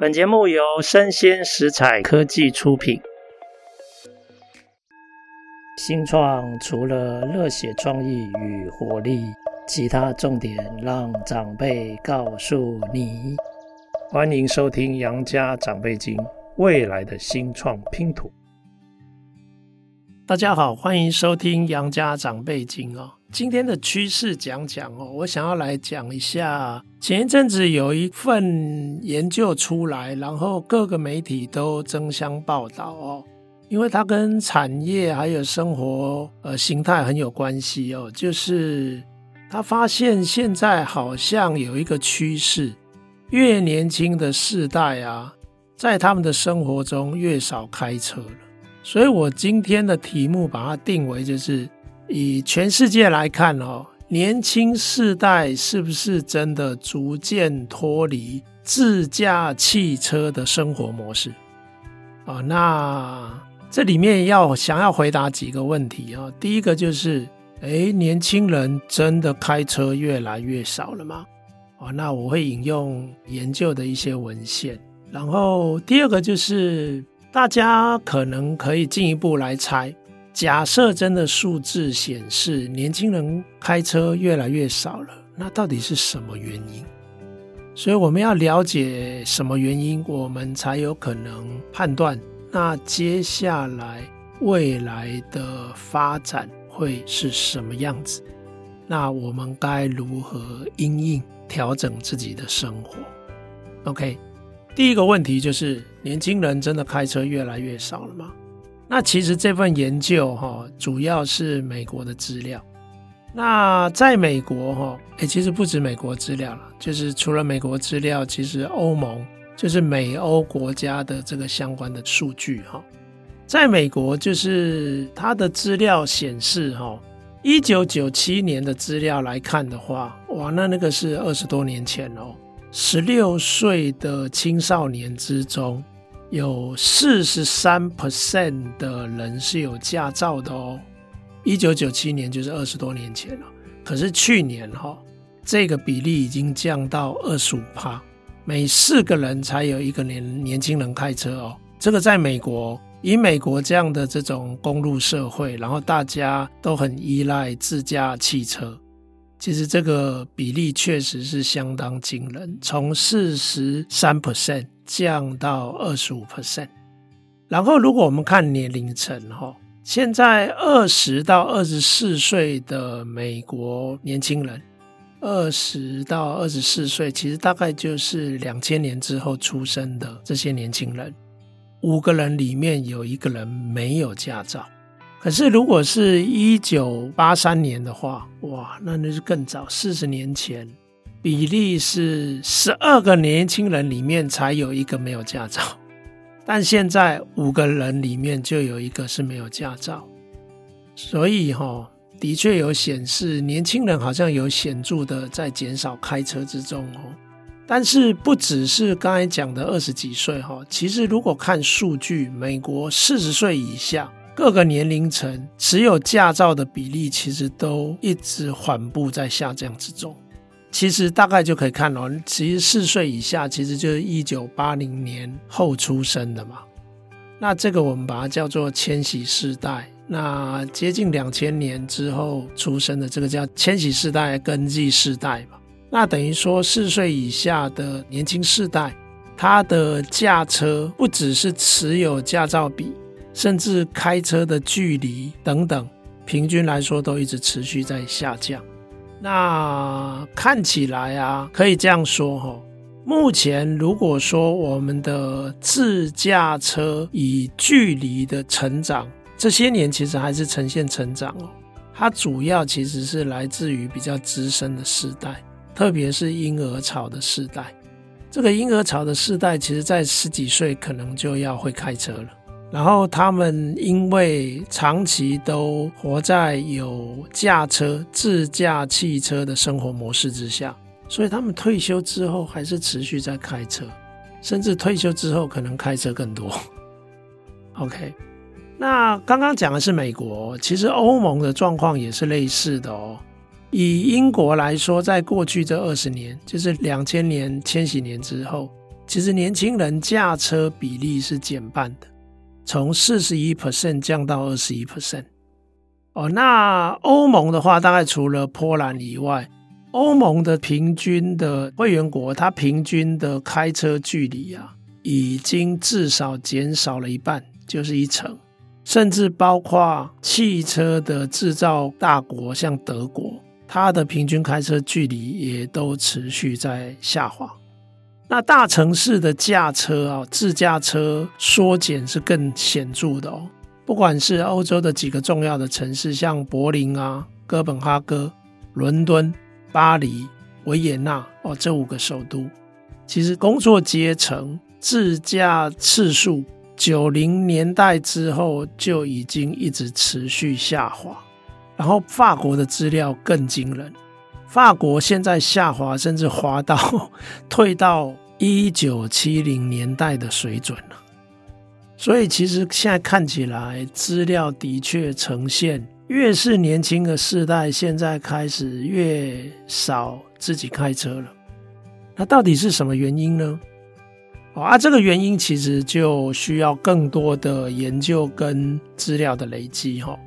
本节目由生鲜食采科技出品。新创除了热血创意与活力，其他重点让长辈告诉你。欢迎收听《杨家长辈经》，未来的新创拼图。大家好，欢迎收听《杨家长辈经》哦。今天的趋势讲讲哦，我想要来讲一下，前一阵子有一份研究出来，然后各个媒体都争相报道哦，因为它跟产业还有生活呃形态很有关系哦，就是他发现现在好像有一个趋势，越年轻的世代啊，在他们的生活中越少开车了，所以我今天的题目把它定为就是。以全世界来看哦，年轻世代是不是真的逐渐脱离自驾汽车的生活模式？啊，那这里面要想要回答几个问题啊。第一个就是，诶，年轻人真的开车越来越少了吗？啊，那我会引用研究的一些文献。然后第二个就是，大家可能可以进一步来猜。假设真的数字显示年轻人开车越来越少了，那到底是什么原因？所以我们要了解什么原因，我们才有可能判断那接下来未来的发展会是什么样子。那我们该如何因应调整自己的生活？OK，第一个问题就是年轻人真的开车越来越少了吗？那其实这份研究哈，主要是美国的资料。那在美国哈，诶，其实不止美国资料了，就是除了美国资料，其实欧盟就是美欧国家的这个相关的数据哈。在美国，就是它的资料显示哈，一九九七年的资料来看的话，哇，那那个是二十多年前哦，十六岁的青少年之中。有四十三 percent 的人是有驾照的哦，一九九七年就是二十多年前了。可是去年哈，这个比例已经降到二十五趴，每四个人才有一个年年轻人开车哦。这个在美国，以美国这样的这种公路社会，然后大家都很依赖自驾汽车，其实这个比例确实是相当惊人，从四十三 percent。降到二十五 percent，然后如果我们看年龄层哈，现在二十到二十四岁的美国年轻人，二十到二十四岁其实大概就是两千年之后出生的这些年轻人，五个人里面有一个人没有驾照。可是如果是一九八三年的话，哇，那那是更早，四十年前。比例是十二个年轻人里面才有一个没有驾照，但现在五个人里面就有一个是没有驾照，所以哈，的确有显示年轻人好像有显著的在减少开车之中哦。但是不只是刚才讲的二十几岁哈，其实如果看数据，美国四十岁以下各个年龄层持有驾照的比例，其实都一直缓步在下降之中。其实大概就可以看到，其实四岁以下其实就是一九八零年后出生的嘛。那这个我们把它叫做千禧世代。那接近两千年之后出生的这个叫千禧世代跟 Z 世代嘛。那等于说四岁以下的年轻世代，他的驾车不只是持有驾照比，甚至开车的距离等等，平均来说都一直持续在下降。那看起来啊，可以这样说哈。目前如果说我们的自驾车以距离的成长，这些年其实还是呈现成长哦。它主要其实是来自于比较资深的世代，特别是婴儿潮的世代。这个婴儿潮的世代，其实在十几岁可能就要会开车了。然后他们因为长期都活在有驾车、自驾汽车的生活模式之下，所以他们退休之后还是持续在开车，甚至退休之后可能开车更多。OK，那刚刚讲的是美国，其实欧盟的状况也是类似的哦。以英国来说，在过去这二十年，就是两千年、千禧年之后。其实年轻人驾车比例是减半的，从四十一 percent 降到二十一 percent。哦，那欧盟的话，大概除了波兰以外，欧盟的平均的会员国，它平均的开车距离啊，已经至少减少了一半，就是一成。甚至包括汽车的制造大国，像德国，它的平均开车距离也都持续在下滑。那大城市的驾车啊，自驾车缩减是更显著的哦。不管是欧洲的几个重要的城市，像柏林啊、哥本哈根、伦敦、巴黎、维也纳哦，这五个首都，其实工作阶层自驾次数，九零年代之后就已经一直持续下滑。然后法国的资料更惊人。法国现在下滑，甚至滑到 退到一九七零年代的水准了。所以，其实现在看起来，资料的确呈现，越是年轻的世代，现在开始越少自己开车了。那到底是什么原因呢？哦啊，这个原因其实就需要更多的研究跟资料的累积哈。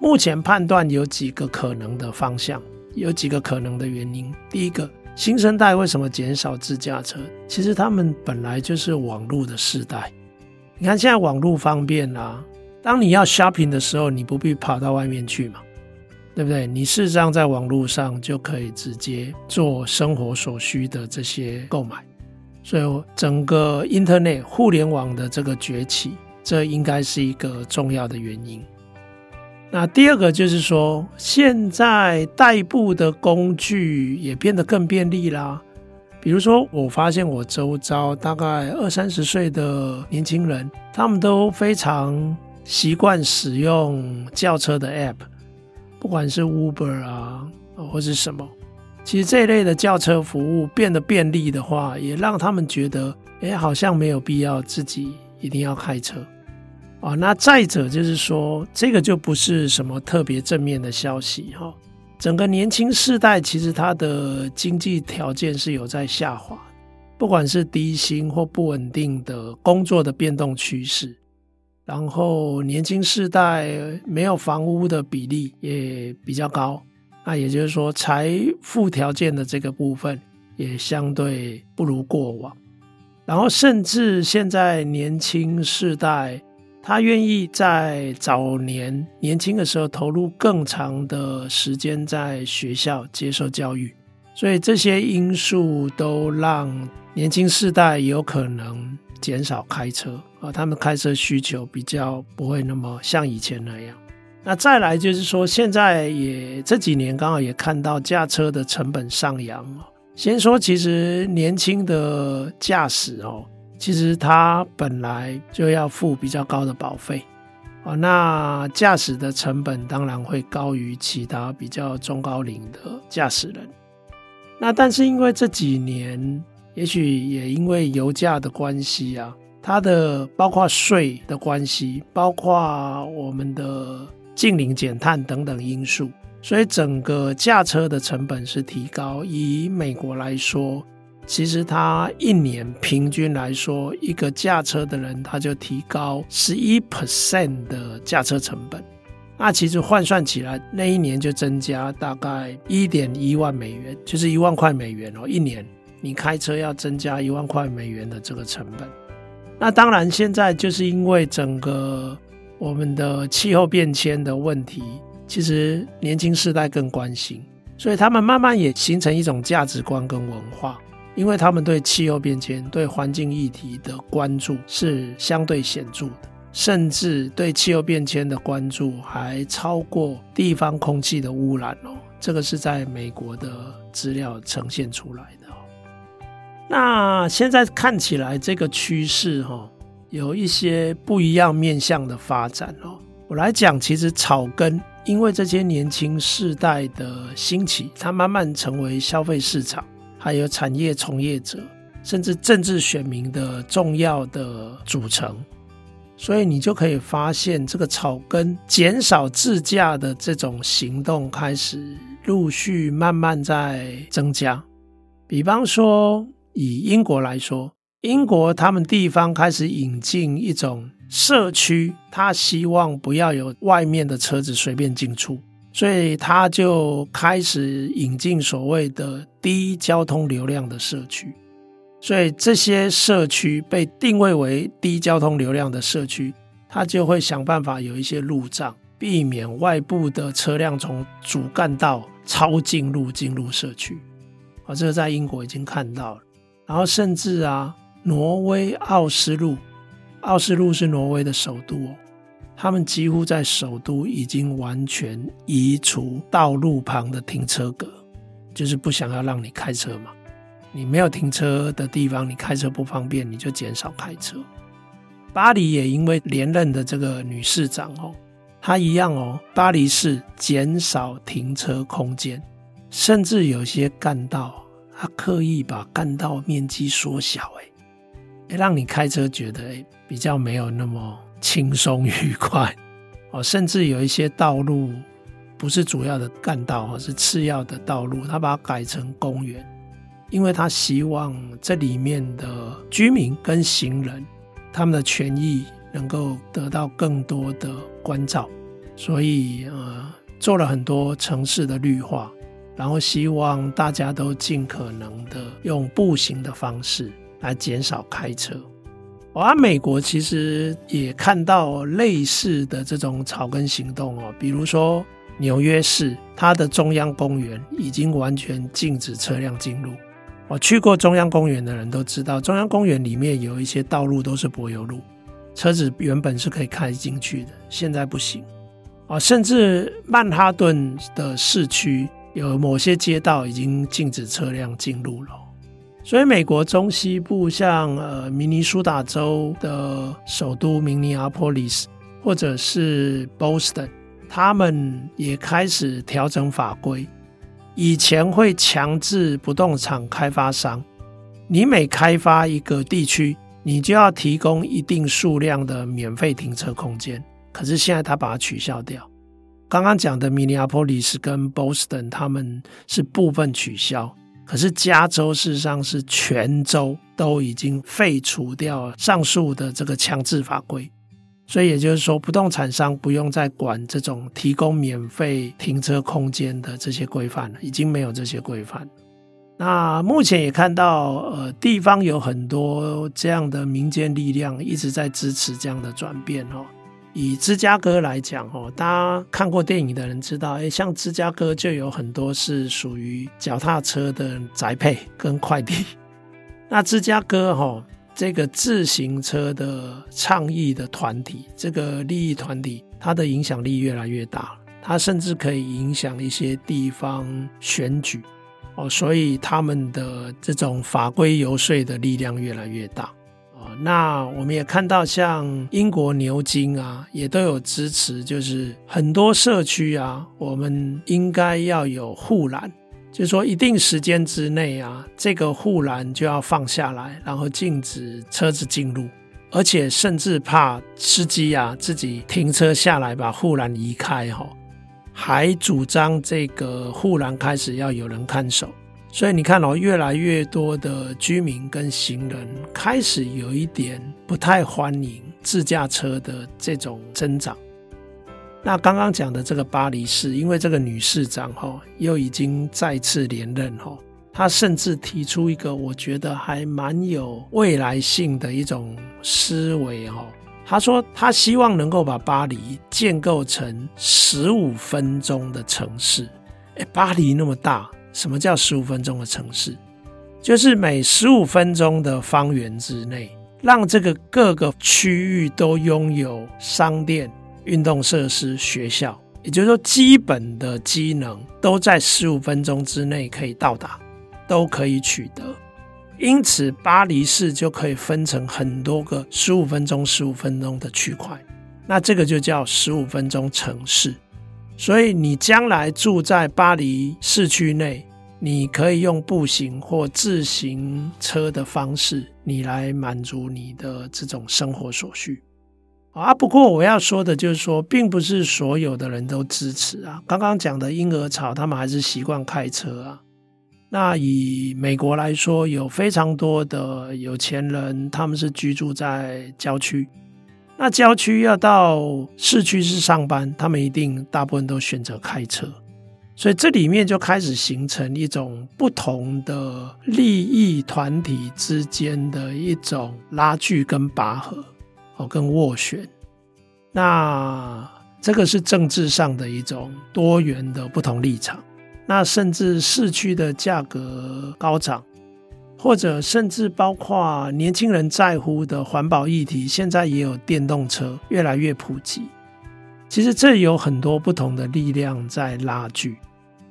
目前判断有几个可能的方向。有几个可能的原因。第一个，新生代为什么减少自驾车？其实他们本来就是网络的世代。你看现在网络方便啦，当你要 shopping 的时候，你不必跑到外面去嘛，对不对？你事实上在网络上就可以直接做生活所需的这些购买。所以整个 Internet 互联网的这个崛起，这应该是一个重要的原因。那第二个就是说，现在代步的工具也变得更便利啦。比如说，我发现我周遭大概二三十岁的年轻人，他们都非常习惯使用轿车的 App，不管是 Uber 啊，或是什么。其实这一类的轿车服务变得便利的话，也让他们觉得，哎，好像没有必要自己一定要开车。啊，那再者就是说，这个就不是什么特别正面的消息哈。整个年轻世代其实他的经济条件是有在下滑，不管是低薪或不稳定的工作的变动趋势，然后年轻世代没有房屋的比例也比较高，那也就是说财富条件的这个部分也相对不如过往，然后甚至现在年轻世代。他愿意在早年年轻的时候投入更长的时间在学校接受教育，所以这些因素都让年轻世代有可能减少开车啊，他们开车需求比较不会那么像以前那样。那再来就是说，现在也这几年刚好也看到驾车的成本上扬。先说，其实年轻的驾驶哦。其实他本来就要付比较高的保费啊，那驾驶的成本当然会高于其他比较中高龄的驾驶人。那但是因为这几年，也许也因为油价的关系啊，它的包括税的关系，包括我们的近零减碳等等因素，所以整个驾车的成本是提高。以美国来说。其实他一年平均来说，一个驾车的人他就提高十一 percent 的驾车成本。那其实换算起来，那一年就增加大概一点一万美元，就是一万块美元哦。一年你开车要增加一万块美元的这个成本。那当然，现在就是因为整个我们的气候变迁的问题，其实年轻世代更关心，所以他们慢慢也形成一种价值观跟文化。因为他们对气候变迁、对环境议题的关注是相对显著的，甚至对气候变迁的关注还超过地方空气的污染哦。这个是在美国的资料呈现出来的。那现在看起来这个趋势哈，有一些不一样面向的发展哦。我来讲，其实草根因为这些年轻世代的兴起，它慢慢成为消费市场。还有产业从业者，甚至政治选民的重要的组成，所以你就可以发现，这个草根减少自驾的这种行动开始陆续慢慢在增加。比方说，以英国来说，英国他们地方开始引进一种社区，他希望不要有外面的车子随便进出，所以他就开始引进所谓的低交通流量的社区。所以这些社区被定位为低交通流量的社区，他就会想办法有一些路障，避免外部的车辆从主干道超进入进入社区。啊，这个在英国已经看到了。然后甚至啊，挪威奥斯陆，奥斯陆是挪威的首都哦，他们几乎在首都已经完全移除道路旁的停车格，就是不想要让你开车嘛。你没有停车的地方，你开车不方便，你就减少开车。巴黎也因为连任的这个女市长哦，她一样哦，巴黎市减少停车空间，甚至有些干道，她刻意把干道面积缩小，哎，让你开车觉得哎比较没有那么轻松愉快 哦。甚至有一些道路不是主要的干道，而是次要的道路，他把它改成公园。因为他希望这里面的居民跟行人，他们的权益能够得到更多的关照，所以呃做了很多城市的绿化，然后希望大家都尽可能的用步行的方式来减少开车。而美国其实也看到类似的这种草根行动哦，比如说纽约市，它的中央公园已经完全禁止车辆进入。我去过中央公园的人都知道，中央公园里面有一些道路都是柏油路，车子原本是可以开进去的，现在不行。啊，甚至曼哈顿的市区有某些街道已经禁止车辆进入了。所以，美国中西部像呃明尼苏达州的首都明尼阿波利斯，或者是 Boston，，他们也开始调整法规。以前会强制不动产开发商，你每开发一个地区，你就要提供一定数量的免费停车空间。可是现在他把它取消掉。刚刚讲的明尼阿波利斯跟 Boston，，他们是部分取消，可是加州事实上是全州都已经废除掉上述的这个强制法规。所以也就是说，不动产商不用再管这种提供免费停车空间的这些规范了，已经没有这些规范。那目前也看到，呃，地方有很多这样的民间力量一直在支持这样的转变哦。以芝加哥来讲哦，大家看过电影的人知道，诶，像芝加哥就有很多是属于脚踏车的宅配跟快递。那芝加哥哈。这个自行车的倡议的团体，这个利益团体，它的影响力越来越大，它甚至可以影响一些地方选举哦，所以他们的这种法规游说的力量越来越大哦。那我们也看到，像英国牛津啊，也都有支持，就是很多社区啊，我们应该要有护栏。就说，一定时间之内啊，这个护栏就要放下来，然后禁止车子进入，而且甚至怕司机啊自己停车下来把护栏移开哈，还主张这个护栏开始要有人看守。所以你看哦，越来越多的居民跟行人开始有一点不太欢迎自驾车的这种增长。那刚刚讲的这个巴黎市，因为这个女市长哈又已经再次连任哈，她甚至提出一个我觉得还蛮有未来性的一种思维哈。她说她希望能够把巴黎建构成十五分钟的城市。诶，巴黎那么大，什么叫十五分钟的城市？就是每十五分钟的方圆之内，让这个各个区域都拥有商店。运动设施、学校，也就是说，基本的机能都在十五分钟之内可以到达，都可以取得。因此，巴黎市就可以分成很多个十五分钟、十五分钟的区块。那这个就叫十五分钟城市。所以，你将来住在巴黎市区内，你可以用步行或自行车的方式，你来满足你的这种生活所需。啊，不过我要说的就是说，并不是所有的人都支持啊。刚刚讲的婴儿潮，他们还是习惯开车啊。那以美国来说，有非常多的有钱人，他们是居住在郊区。那郊区要到市区去上班，他们一定大部分都选择开车。所以这里面就开始形成一种不同的利益团体之间的一种拉锯跟拔河，哦，跟斡旋。那这个是政治上的一种多元的不同立场。那甚至市区的价格高涨，或者甚至包括年轻人在乎的环保议题，现在也有电动车越来越普及。其实这有很多不同的力量在拉锯，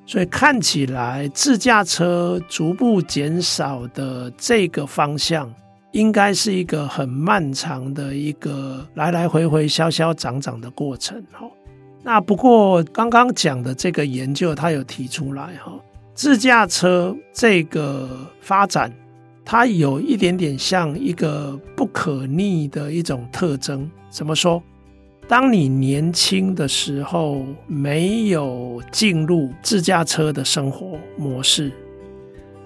所以看起来自驾车逐步减少的这个方向，应该是一个很漫长的一个来来回回、消消长长的过程。哈，那不过刚刚讲的这个研究，它有提出来哈，自驾车这个发展，它有一点点像一个不可逆的一种特征。怎么说？当你年轻的时候没有进入自驾车的生活模式，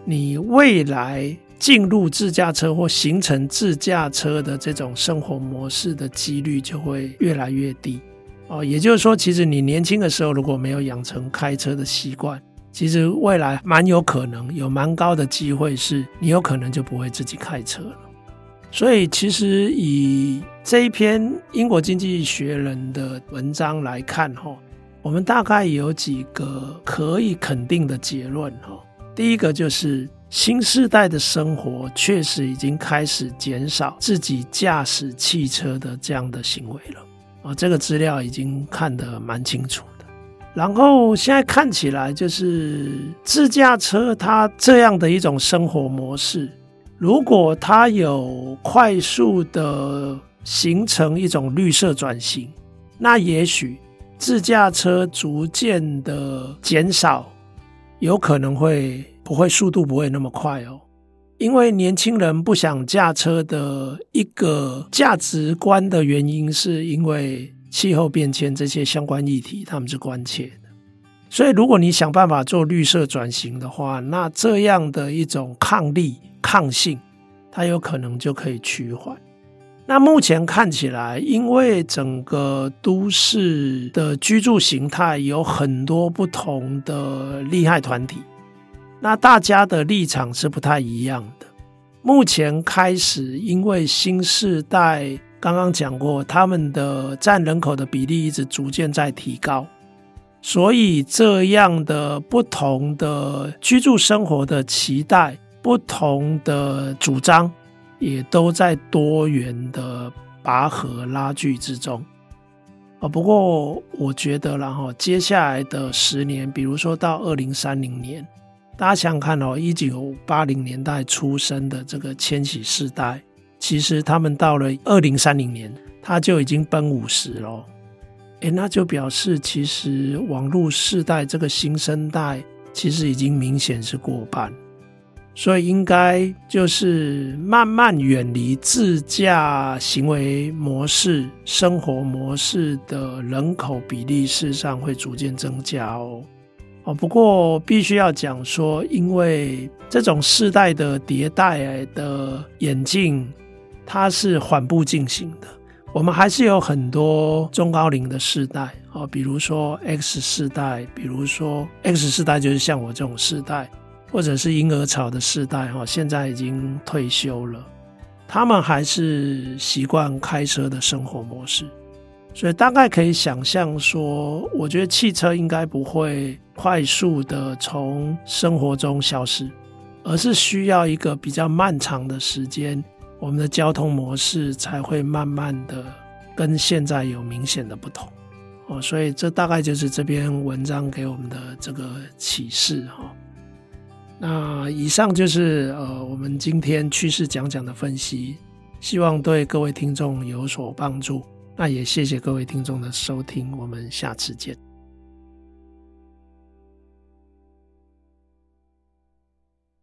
你未来进入自驾车或形成自驾车的这种生活模式的几率就会越来越低哦。也就是说，其实你年轻的时候如果没有养成开车的习惯，其实未来蛮有可能有蛮高的机会是你有可能就不会自己开车了。所以，其实以这一篇英国经济学人的文章来看，哈，我们大概有几个可以肯定的结论，哈。第一个就是新世代的生活确实已经开始减少自己驾驶汽车的这样的行为了，啊，这个资料已经看得蛮清楚的。然后现在看起来，就是自驾车它这样的一种生活模式。如果它有快速的形成一种绿色转型，那也许自驾车逐渐的减少，有可能会不会速度不会那么快哦，因为年轻人不想驾车的一个价值观的原因，是因为气候变迁这些相关议题他们是关切的，所以如果你想办法做绿色转型的话，那这样的一种抗力。抗性，它有可能就可以趋缓。那目前看起来，因为整个都市的居住形态有很多不同的利害团体，那大家的立场是不太一样的。目前开始，因为新世代刚刚讲过，他们的占人口的比例一直逐渐在提高，所以这样的不同的居住生活的期待。不同的主张也都在多元的拔河拉锯之中啊。不过我觉得，然后接下来的十年，比如说到二零三零年，大家想想看哦，一九八零年代出生的这个千禧世代，其实他们到了二零三零年，他就已经奔五十了。诶，那就表示其实网络世代这个新生代，其实已经明显是过半。所以应该就是慢慢远离自驾行为模式、生活模式的人口比例，事实上会逐渐增加哦。哦，不过必须要讲说，因为这种世代的迭代的演进，它是缓步进行的。我们还是有很多中高龄的世代哦，比如说 X 世代，比如说 X 世代就是像我这种世代。或者是婴儿潮的世代哈，现在已经退休了，他们还是习惯开车的生活模式，所以大概可以想象说，我觉得汽车应该不会快速的从生活中消失，而是需要一个比较漫长的时间，我们的交通模式才会慢慢的跟现在有明显的不同哦，所以这大概就是这篇文章给我们的这个启示哈。那以上就是呃我们今天趋势讲讲的分析，希望对各位听众有所帮助。那也谢谢各位听众的收听，我们下次见。